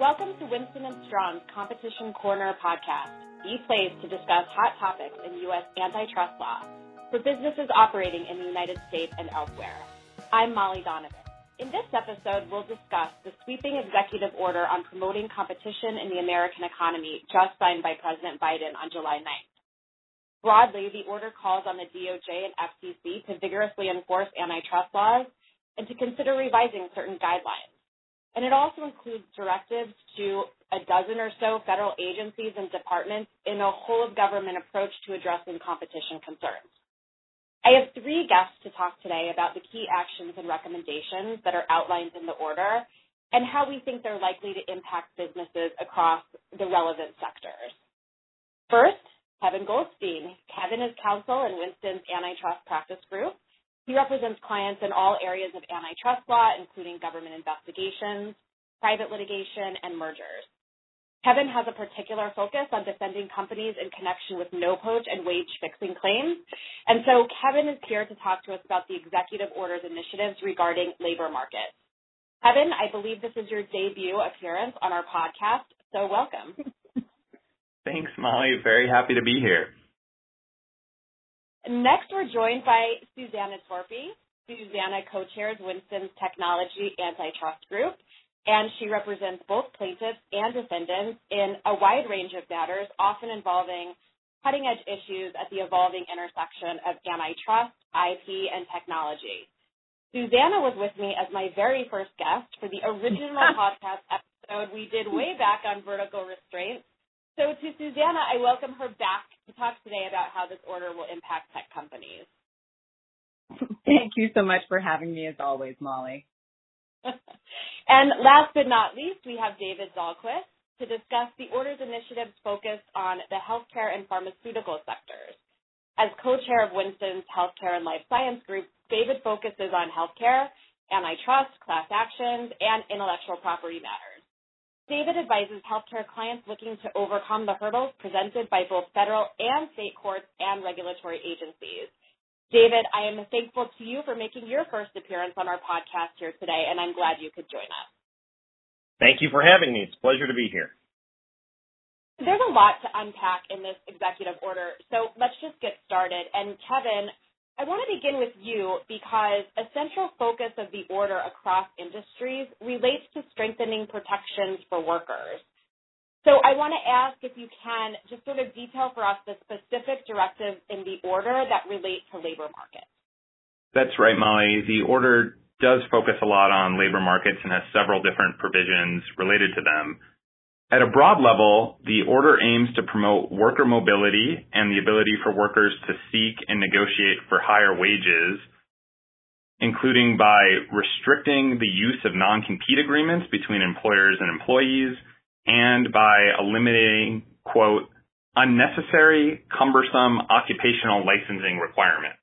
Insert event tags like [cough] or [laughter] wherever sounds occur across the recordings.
Welcome to Winston & Strawn's Competition Corner podcast, the place to discuss hot topics in U.S. antitrust law for businesses operating in the United States and elsewhere. I'm Molly Donovan. In this episode, we'll discuss the sweeping executive order on promoting competition in the American economy just signed by President Biden on July 9th. Broadly, the order calls on the DOJ and FTC to vigorously enforce antitrust laws and to consider revising certain guidelines and it also includes directives to a dozen or so federal agencies and departments in a whole of government approach to addressing competition concerns. I have three guests to talk today about the key actions and recommendations that are outlined in the order and how we think they're likely to impact businesses across the relevant sectors. First, Kevin Goldstein. Kevin is counsel in Winston's antitrust practice group he represents clients in all areas of antitrust law, including government investigations, private litigation, and mergers. Kevin has a particular focus on defending companies in connection with no poach and wage fixing claims. And so Kevin is here to talk to us about the executive orders initiatives regarding labor markets. Kevin, I believe this is your debut appearance on our podcast, so welcome. [laughs] Thanks, Molly. Very happy to be here. Next, we're joined by Susanna Torpey. Susanna co-chairs Winston's Technology Antitrust Group, and she represents both plaintiffs and defendants in a wide range of matters, often involving cutting-edge issues at the evolving intersection of antitrust, IP, and technology. Susanna was with me as my very first guest for the original [laughs] podcast episode we did way back on vertical restraints. So to Susanna, I welcome her back to talk today about how this order will impact tech companies. Thank you so much for having me as always, Molly. [laughs] and last but not least, we have David Dahlquist to discuss the order's initiatives focused on the healthcare and pharmaceutical sectors. As co-chair of Winston's Healthcare and Life Science Group, David focuses on healthcare, antitrust, class actions, and intellectual property matters. David advises healthcare clients looking to overcome the hurdles presented by both federal and state courts and regulatory agencies. David, I am thankful to you for making your first appearance on our podcast here today, and I'm glad you could join us. Thank you for having me. It's a pleasure to be here. There's a lot to unpack in this executive order, so let's just get started. And Kevin, I want to begin with you because a central focus of the order across industries relates to strengthening protections for workers. So I want to ask if you can just sort of detail for us the specific directives in the order that relate to labor markets. That's right, Molly. The order does focus a lot on labor markets and has several different provisions related to them. At a broad level, the order aims to promote worker mobility and the ability for workers to seek and negotiate for higher wages, including by restricting the use of non-compete agreements between employers and employees and by eliminating, quote, unnecessary, cumbersome occupational licensing requirements.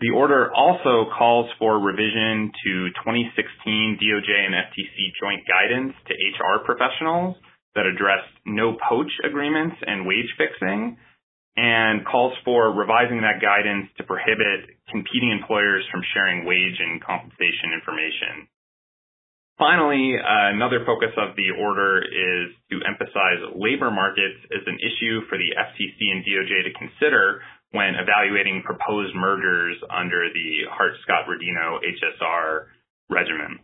The order also calls for revision to 2016 DOJ and FTC joint guidance to HR professionals that addressed no poach agreements and wage fixing and calls for revising that guidance to prohibit competing employers from sharing wage and compensation information. Finally, uh, another focus of the order is to emphasize labor markets as an issue for the FTC and DOJ to consider when evaluating proposed mergers under the Hart-Scott-Rodino HSR regimen.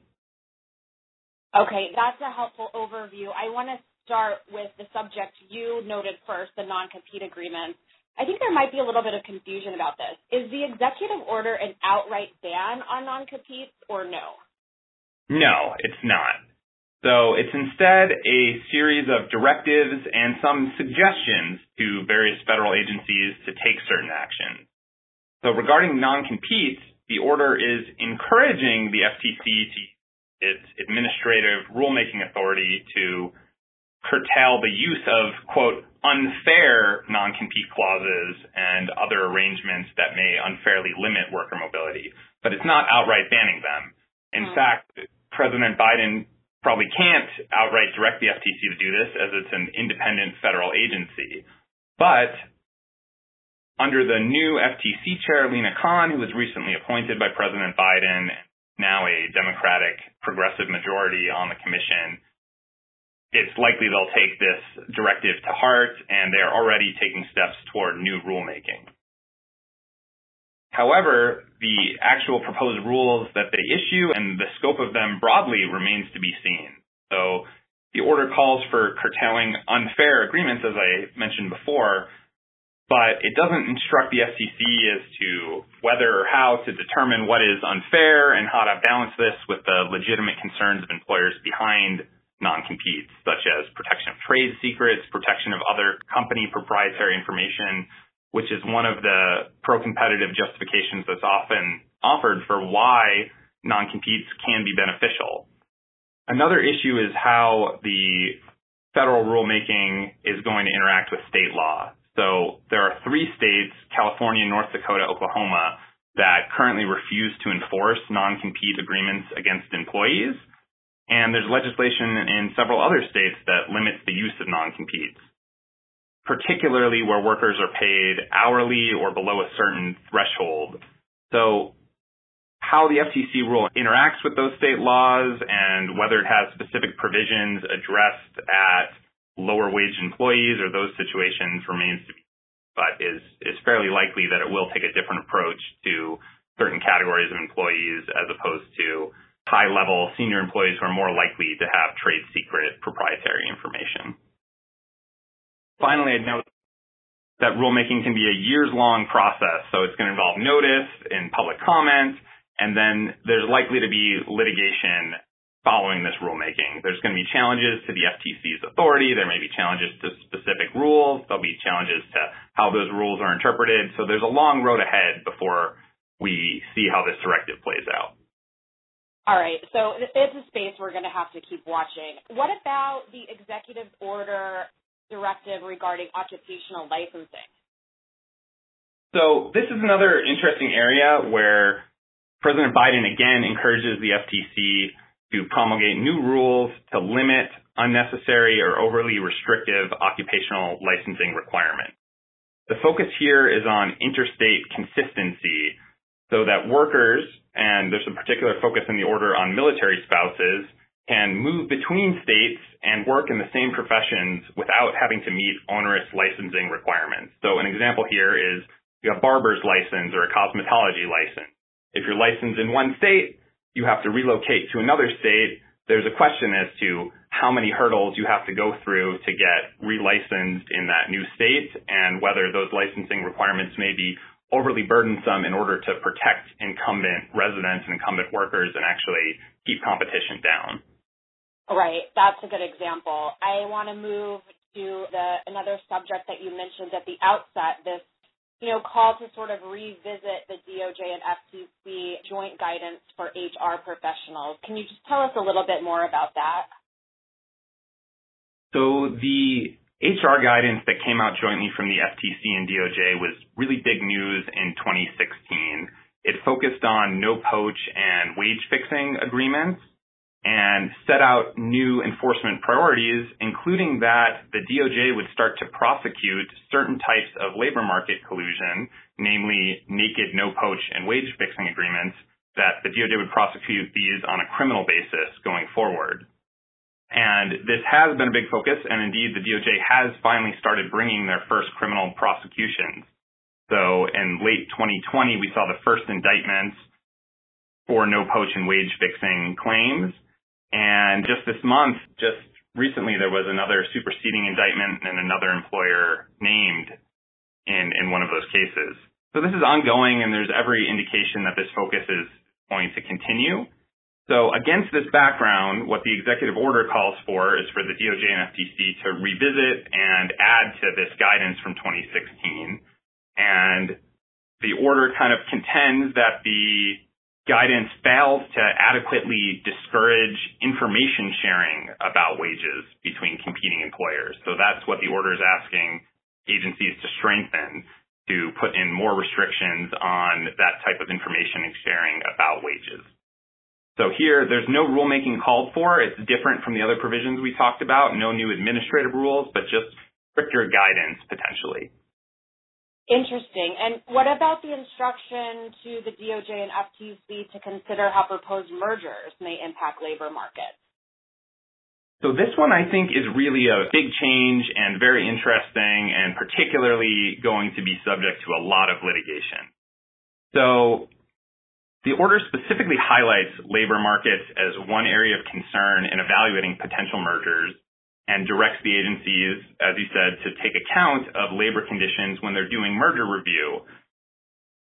Okay, that's a helpful overview. I want to start with the subject you noted first, the non-compete agreements. I think there might be a little bit of confusion about this. Is the executive order an outright ban on non-competes or no? No, it's not. So it's instead a series of directives and some suggestions to various federal agencies to take certain actions. So regarding non-competes, the order is encouraging the FTC to its administrative rulemaking authority to curtail the use of, quote, unfair non-compete clauses and other arrangements that may unfairly limit worker mobility. But it's not outright banning them. In mm. fact, President Biden probably can't outright direct the FTC to do this as it's an independent federal agency. But under the new FTC chair, Lina Khan, who was recently appointed by President Biden, now a Democratic progressive majority on the commission, it's likely they'll take this directive to heart and they're already taking steps toward new rulemaking. However, the actual proposed rules that they issue and the scope of them broadly remains to be seen. So the order calls for curtailing unfair agreements, as I mentioned before, but it doesn't instruct the FCC as to whether or how to determine what is unfair and how to balance this with the legitimate concerns of employers behind non-competes, such as protection of trade secrets, protection of other company proprietary information, which is one of the pro-competitive justifications that's often offered for why non-competes can be beneficial. Another issue is how the federal rulemaking is going to interact with state law. So there are three states, California, North Dakota, Oklahoma, that currently refuse to enforce non-compete agreements against employees. And there's legislation in several other states that limits the use of non-competes, particularly where workers are paid hourly or below a certain threshold. So how the FTC rule interacts with those state laws and whether it has specific provisions addressed at lower wage employees or those situations remains to be, but is, is fairly likely that it will take a different approach to certain categories of employees as opposed to high level senior employees who are more likely to have trade secret proprietary information. Finally, I'd note that rulemaking can be a years long process. So it's going to involve notice and public comment, and then there's likely to be litigation following this rulemaking. There's going to be challenges to the FTC's authority. There may be challenges to specific rules. There'll be challenges to how those rules are interpreted. So there's a long road ahead before we see how this directive plays out. All right. So it's a space we're going to have to keep watching. What about the executive order directive regarding occupational licensing? So this is another interesting area where President Biden again encourages the FTC to promulgate new rules to limit unnecessary or overly restrictive occupational licensing requirements. The focus here is on interstate consistency so that workers, and there's a particular focus in the order on military spouses, can move between states and work in the same professions without having to meet onerous licensing requirements. So an example here is you have a barber's license or a cosmetology license. If you're licensed in one state, you have to relocate to another state, there's a question as to how many hurdles you have to go through to get relicensed in that new state and whether those licensing requirements may be overly burdensome in order to protect incumbent residents and incumbent workers and actually keep competition down. Right, that's a good example. I want to move to the another subject that you mentioned at the outset, this you know, call to sort of revisit the DOJ and FTC joint guidance for HR professionals. Can you just tell us a little bit more about that? So the HR guidance that came out jointly from the FTC and DOJ was really big news in 2016. It focused on no poach and wage fixing agreements and set out new enforcement priorities, including that the DOJ would start to prosecute certain types of labor market collusion, namely naked, no poach, and wage fixing agreements, that the DOJ would prosecute these on a criminal basis going forward. And this has been a big focus, and indeed the DOJ has finally started bringing their first criminal prosecutions. So in late 2020, we saw the first indictments for no poach and wage fixing claims. And just this month, just recently, there was another superseding indictment and another employer named in, in one of those cases. So this is ongoing and there's every indication that this focus is going to continue. So against this background, what the executive order calls for is for the DOJ and FTC to revisit and add to this guidance from 2016. And the order kind of contends that the guidance fails to adequately discourage information sharing about wages between competing employers. So that's what the order is asking agencies to strengthen to put in more restrictions on that type of information sharing about wages. So here, there's no rulemaking called for. It's different from the other provisions we talked about. No new administrative rules, but just stricter guidance potentially. Interesting. And what about the instruction to the DOJ and FTC to consider how proposed mergers may impact labor markets? So this one I think is really a big change and very interesting and particularly going to be subject to a lot of litigation. So the order specifically highlights labor markets as one area of concern in evaluating potential mergers and directs the agencies, as you said, to take account of labor conditions when they're doing merger review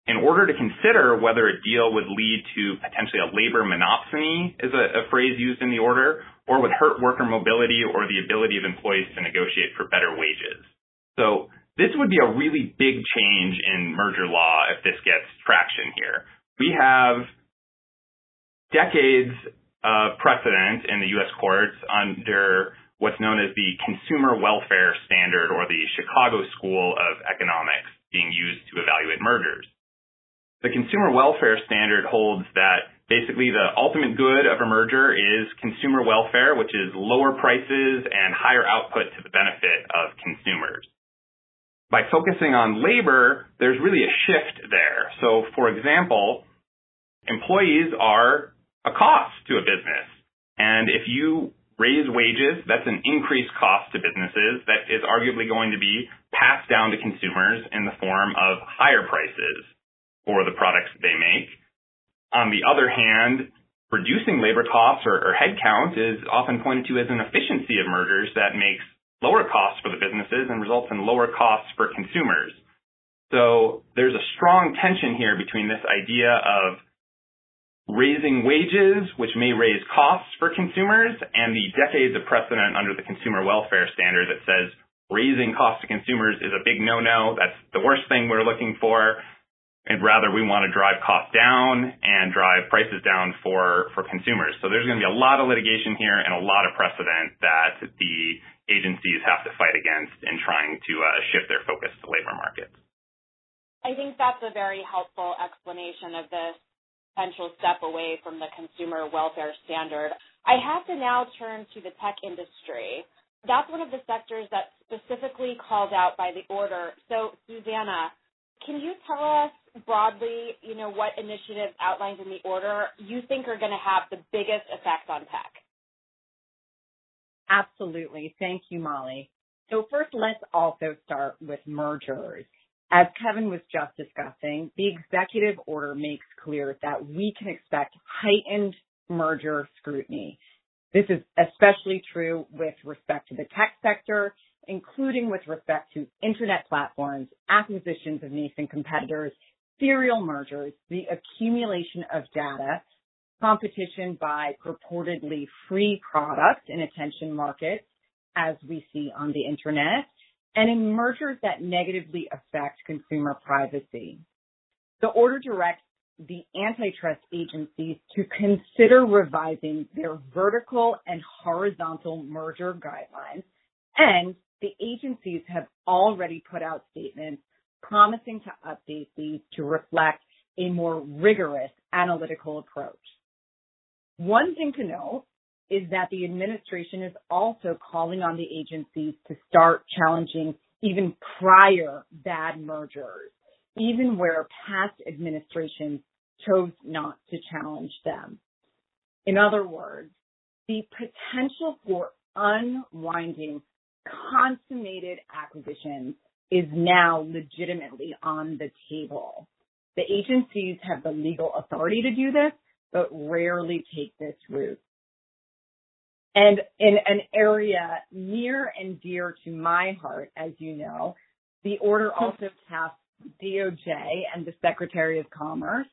in order to consider whether a deal would lead to potentially a labor monopsony, is a, a, phrase used in the order, or would hurt worker mobility or the ability of employees to negotiate for better wages. So this would be a really big change in merger law if this gets traction here. We have decades of precedent in the U.S. courts under what's known as the Consumer Welfare Standard or the Chicago School of Economics being used to evaluate mergers. The consumer welfare standard holds that basically the ultimate good of a merger is consumer welfare, which is lower prices and higher output to the benefit of consumers. By focusing on labor, there's really a shift there. So for example, employees are a cost to a business. And if you raise wages, that's an increased cost to businesses that is arguably going to be passed down to consumers in the form of higher prices for the products they make. On the other hand, reducing labor costs or, or headcount is often pointed to as an efficiency of mergers that makes lower costs for the businesses and results in lower costs for consumers. So there's a strong tension here between this idea of raising wages, which may raise costs for consumers, and the decades of precedent under the consumer welfare standard that says raising costs to consumers is a big no-no. That's the worst thing we're looking for and rather we want to drive costs down and drive prices down for, for consumers. So there's going to be a lot of litigation here and a lot of precedent that the agencies have to fight against in trying to uh, shift their focus to labor markets. I think that's a very helpful explanation of this potential step away from the consumer welfare standard. I have to now turn to the tech industry. That's one of the sectors that's specifically called out by the order. So, Susanna, can you tell us broadly, you know, what initiatives outlined in the order you think are going to have the biggest effect on tech? Absolutely. Thank you, Molly. So first, let's also start with mergers. As Kevin was just discussing, the executive order makes clear that we can expect heightened merger scrutiny. This is especially true with respect to the tech sector including with respect to internet platforms, acquisitions of nascent competitors, serial mergers, the accumulation of data, competition by purportedly free products in attention markets, as we see on the internet, and in mergers that negatively affect consumer privacy. The order directs the antitrust agencies to consider revising their vertical and horizontal merger guidelines and the agencies have already put out statements promising to update these to reflect a more rigorous analytical approach. One thing to note is that the administration is also calling on the agencies to start challenging even prior bad mergers, even where past administrations chose not to challenge them. In other words, the potential for unwinding consummated acquisitions is now legitimately on the table. The agencies have the legal authority to do this, but rarely take this route. And in an area near and dear to my heart, as you know, the order also tasked DOJ and the Secretary of Commerce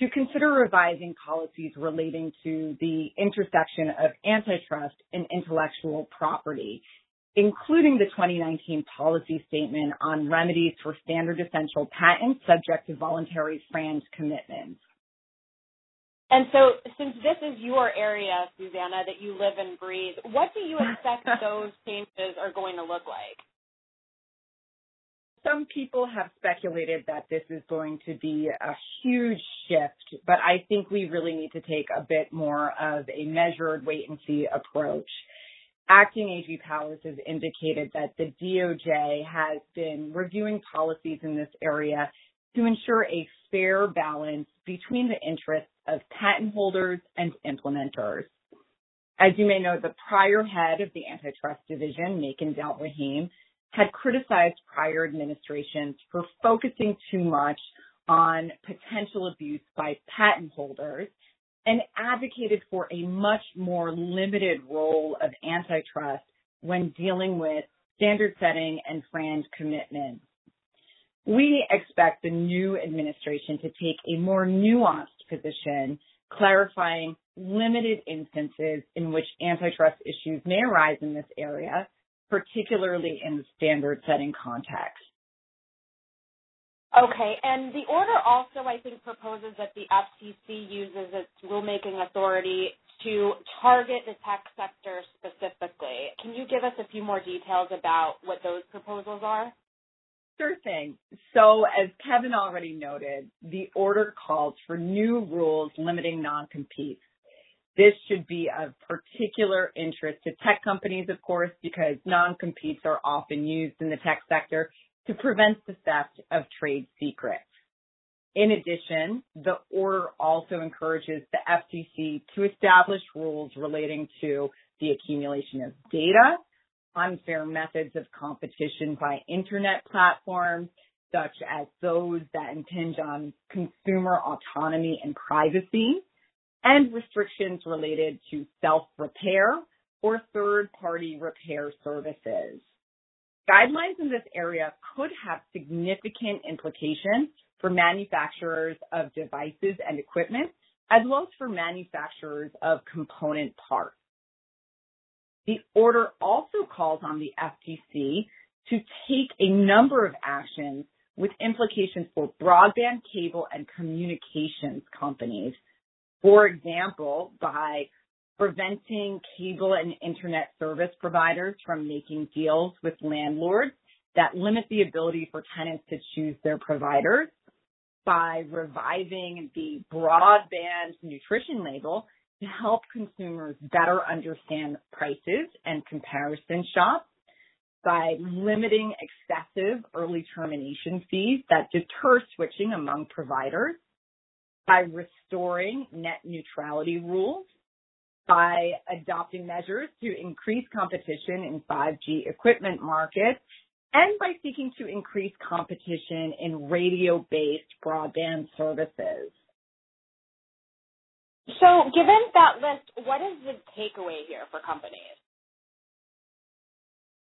to consider revising policies relating to the intersection of antitrust and intellectual property including the 2019 policy statement on remedies for standard essential patents subject to voluntary FRAND commitments. And so, since this is your area, Susanna, that you live and breathe, what do you expect [laughs] those changes are going to look like? Some people have speculated that this is going to be a huge shift, but I think we really need to take a bit more of a measured wait and see approach. Acting AG Powers has indicated that the DOJ has been reviewing policies in this area to ensure a fair balance between the interests of patent holders and implementers. As you may know, the prior head of the antitrust division, Makan Delrahim, had criticized prior administrations for focusing too much on potential abuse by patent holders and advocated for a much more limited role of antitrust when dealing with standard setting and FRAND commitments. We expect the new administration to take a more nuanced position, clarifying limited instances in which antitrust issues may arise in this area, particularly in the standard setting context. Okay, and the order also, I think, proposes that the FTC uses its rulemaking authority to target the tech sector specifically. Can you give us a few more details about what those proposals are? Sure thing. So, as Kevin already noted, the order calls for new rules limiting non-competes. This should be of particular interest to tech companies, of course, because non-competes are often used in the tech sector to prevent the theft of trade secrets. In addition, the order also encourages the FTC to establish rules relating to the accumulation of data, unfair methods of competition by internet platforms, such as those that impinge on consumer autonomy and privacy, and restrictions related to self-repair or third-party repair services. Guidelines in this area could have significant implications for manufacturers of devices and equipment, as well as for manufacturers of component parts. The order also calls on the FTC to take a number of actions with implications for broadband, cable, and communications companies. For example, by preventing cable and internet service providers from making deals with landlords that limit the ability for tenants to choose their providers, by reviving the broadband nutrition label to help consumers better understand prices and comparison shop, by limiting excessive early termination fees that deter switching among providers, by restoring net neutrality rules, by adopting measures to increase competition in 5G equipment markets, and by seeking to increase competition in radio-based broadband services. So, given that list, what is the takeaway here for companies?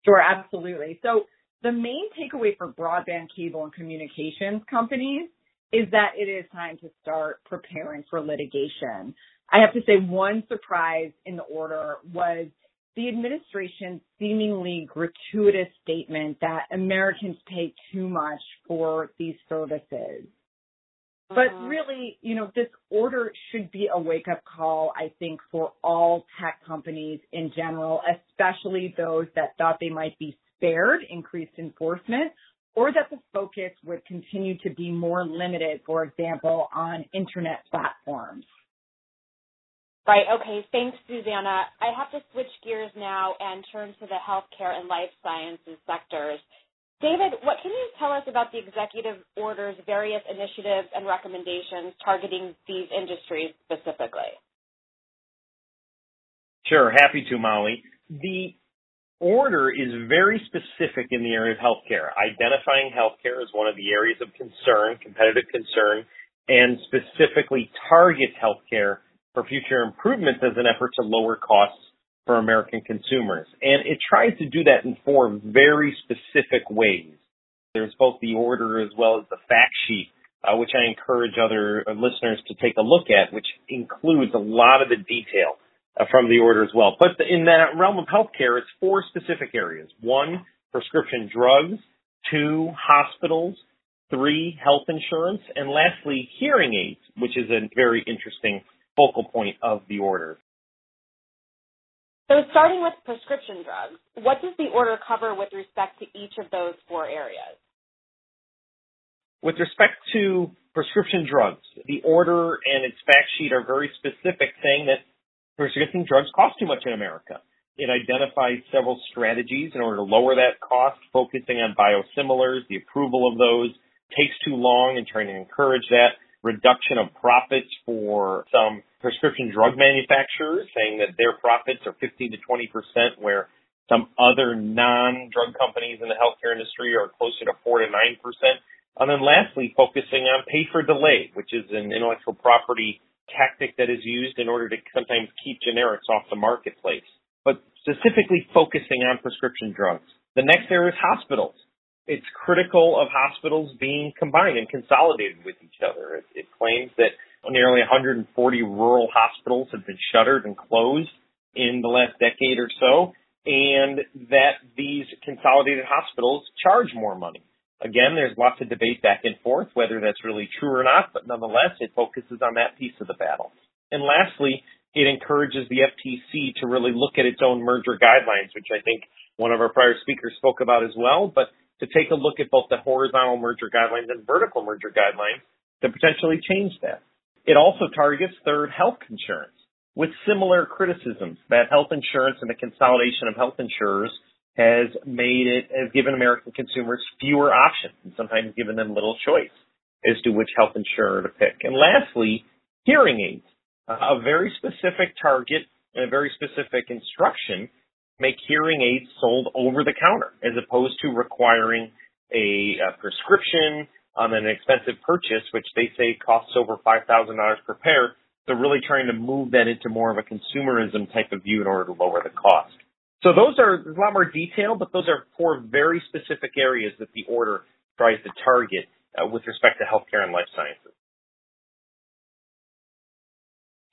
Sure, absolutely. So, the main takeaway for broadband, cable, and communications companies is that it is time to start preparing for litigation. I have to say one surprise in the order was the administration's seemingly gratuitous statement that Americans pay too much for these services. Uh-huh. But really, you know, this order should be a wake up call, I think, for all tech companies in general, especially those that thought they might be spared increased enforcement or that the focus would continue to be more limited, for example, on internet platforms. Right. Okay. Thanks, Susanna. I have to switch gears now and turn to the healthcare and life sciences sectors. David, what can you tell us about the executive order's various initiatives and recommendations targeting these industries specifically? Sure. Happy to, Molly. The order is very specific in the area of healthcare, identifying healthcare as one of the areas of concern, competitive concern, and specifically targets healthcare for future improvements as an effort to lower costs for American consumers. And it tries to do that in four very specific ways. There's both the order as well as the fact sheet, uh, which I encourage other uh, listeners to take a look at, which includes a lot of the detail uh, from the order as well. But in that realm of healthcare, it's four specific areas. One, prescription drugs. Two, hospitals. Three, health insurance. And lastly, hearing aids, which is a very interesting focal point of the order. So starting with prescription drugs, what does the order cover with respect to each of those four areas? With respect to prescription drugs, the order and its fact sheet are very specific, saying that prescription drugs cost too much in America. It identifies several strategies in order to lower that cost, focusing on biosimilars, the approval of those takes too long and trying to encourage that reduction of profits for some prescription drug manufacturers saying that their profits are 15 to 20 percent, where some other non-drug companies in the healthcare industry are closer to 4 to 9 percent. And then lastly, focusing on pay for delay, which is an intellectual property tactic that is used in order to sometimes keep generics off the marketplace. But specifically focusing on prescription drugs. The next area is hospitals. It's critical of hospitals being combined and consolidated with each other. It, it claims that nearly 140 rural hospitals have been shuttered and closed in the last decade or so, and that these consolidated hospitals charge more money. Again, there's lots of debate back and forth whether that's really true or not, but nonetheless, it focuses on that piece of the battle. And lastly, it encourages the FTC to really look at its own merger guidelines, which I think one of our prior speakers spoke about as well, but to take a look at both the horizontal merger guidelines and vertical merger guidelines to potentially change that. It also targets third health insurance with similar criticisms that health insurance and the consolidation of health insurers has made it, has given American consumers fewer options and sometimes given them little choice as to which health insurer to pick. And lastly, hearing aids, a very specific target and a very specific instruction make hearing aids sold over the counter as opposed to requiring a, a prescription on an expensive purchase, which they say costs over $5,000 per pair. They're really trying to move that into more of a consumerism type of view in order to lower the cost. So those are a lot more detail, but those are four very specific areas that the order tries to target uh, with respect to healthcare and life sciences.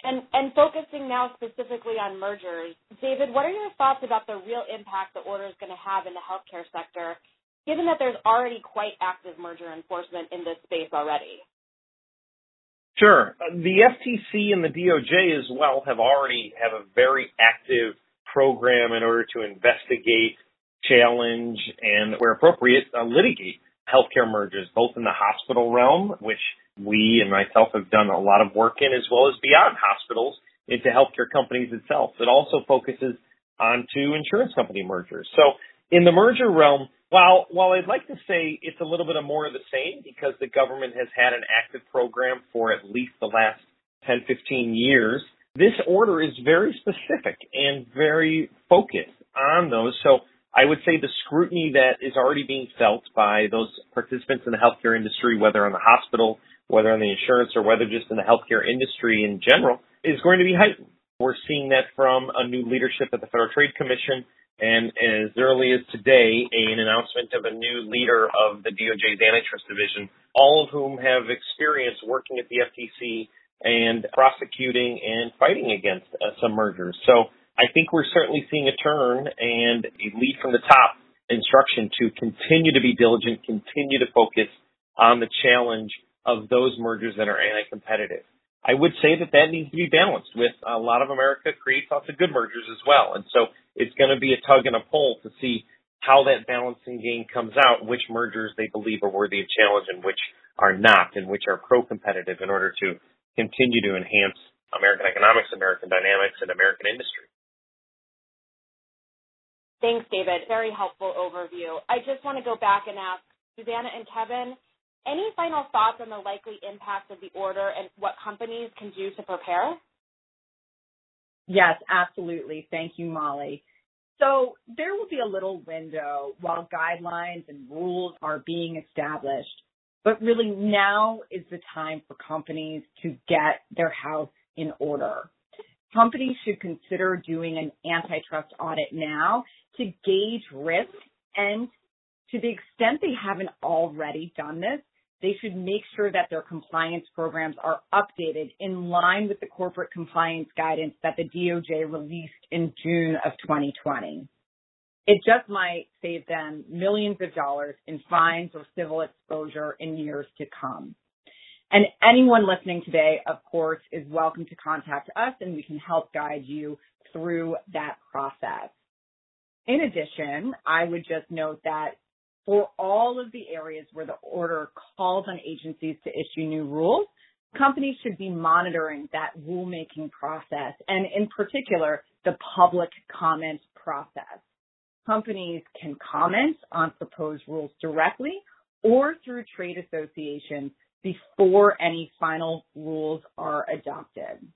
And, and focusing now specifically on mergers, David, what are your thoughts about the real impact the order is going to have in the healthcare sector given that there's already quite active merger enforcement in this space already? Sure. The FTC and the DOJ as well have already have a very active program in order to investigate, challenge, and where appropriate, uh, litigate healthcare mergers, both in the hospital realm, which we and myself have done a lot of work in, as well as beyond hospitals into healthcare companies itself. It also focuses onto insurance company mergers. So in the merger realm, while while I'd like to say it's a little bit of more of the same because the government has had an active program for at least the last 10, 15 years, this order is very specific and very focused on those. So I would say the scrutiny that is already being felt by those participants in the healthcare industry, whether on the hospital, whether on the insurance, or whether just in the healthcare industry in general, is going to be heightened. We're seeing that from a new leadership at the Federal Trade Commission and as early as today, an announcement of a new leader of the DOJ's antitrust division, all of whom have experience working at the FTC and prosecuting and fighting against uh, some mergers. So I think we're certainly seeing a turn and a lead from the top instruction to continue to be diligent, continue to focus on the challenge of those mergers that are anti-competitive. I would say that that needs to be balanced with a lot of America creates lots of good mergers as well. And so it's going to be a tug and a pull to see how that balancing game comes out, which mergers they believe are worthy of challenge and which are not, and which are pro-competitive in order to continue to enhance American economics, American dynamics, and American industry. Thanks, David. Very helpful overview. I just want to go back and ask Susanna and Kevin, any final thoughts on the likely impact of the order and what companies can do to prepare? Yes, absolutely. Thank you, Molly. So there will be a little window while guidelines and rules are being established. But really now is the time for companies to get their house in order. Companies should consider doing an antitrust audit now to gauge risk and to the extent they haven't already done this, they should make sure that their compliance programs are updated in line with the corporate compliance guidance that the DOJ released in June of 2020. It just might save them millions of dollars in fines or civil exposure in years to come. And anyone listening today, of course, is welcome to contact us and we can help guide you through that process. In addition, I would just note that for all of the areas where the order calls on agencies to issue new rules, companies should be monitoring that rulemaking process and in particular, the public comment process. Companies can comment on proposed rules directly or through trade associations before any final rules are adopted.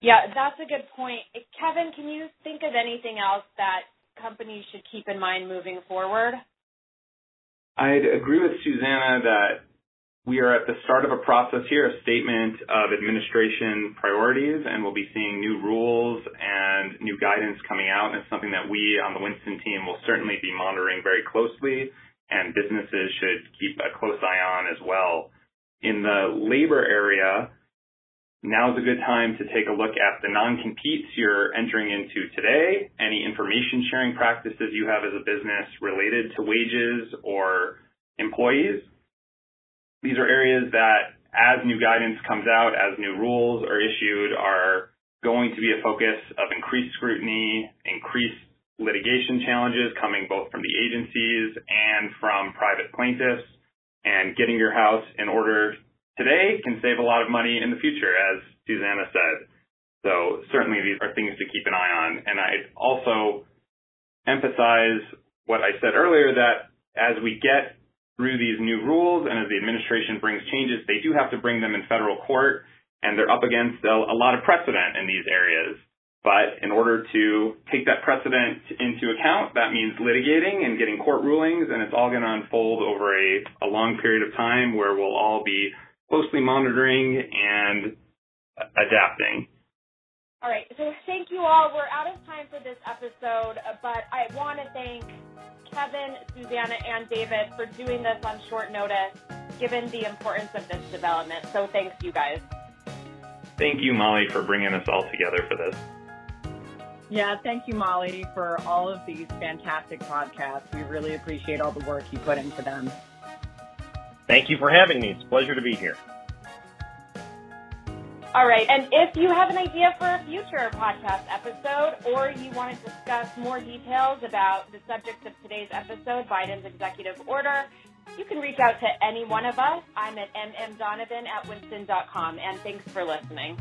Yeah, that's a good point. Kevin, can you think of anything else that companies should keep in mind moving forward? I'd agree with Susanna that we are at the start of a process here, a statement of administration priorities, and we'll be seeing new rules and new guidance coming out. And it's something that we on the Winston team will certainly be monitoring very closely, and businesses should keep a close eye on as well. In the labor area, now is a good time to take a look at the non-competes you're entering into today, any information sharing practices you have as a business related to wages or employees these are areas that as new guidance comes out, as new rules are issued, are going to be a focus of increased scrutiny, increased litigation challenges coming both from the agencies and from private plaintiffs. And getting your house in order today can save a lot of money in the future, as Susanna said. So certainly these are things to keep an eye on. And I'd also emphasize what I said earlier that as we get through these new rules and as the administration brings changes, they do have to bring them in federal court and they're up against a, a lot of precedent in these areas. But in order to take that precedent into account, that means litigating and getting court rulings, and it's all going to unfold over a, a long period of time where we'll all be closely monitoring and adapting. All right, so thank you all. We're out of time for this episode, but I want to thank Kevin, Susanna, and David for doing this on short notice, given the importance of this development. So thanks, you guys. Thank you, Molly, for bringing us all together for this. Yeah, thank you, Molly, for all of these fantastic podcasts. We really appreciate all the work you put into them. Thank you for having me. It's a pleasure to be here. All right. And if you have an idea for a future podcast episode or you want to discuss more details about the subject of today's episode, Biden's executive order, you can reach out to any one of us. I'm at mmdonovan at winston.com. And thanks for listening.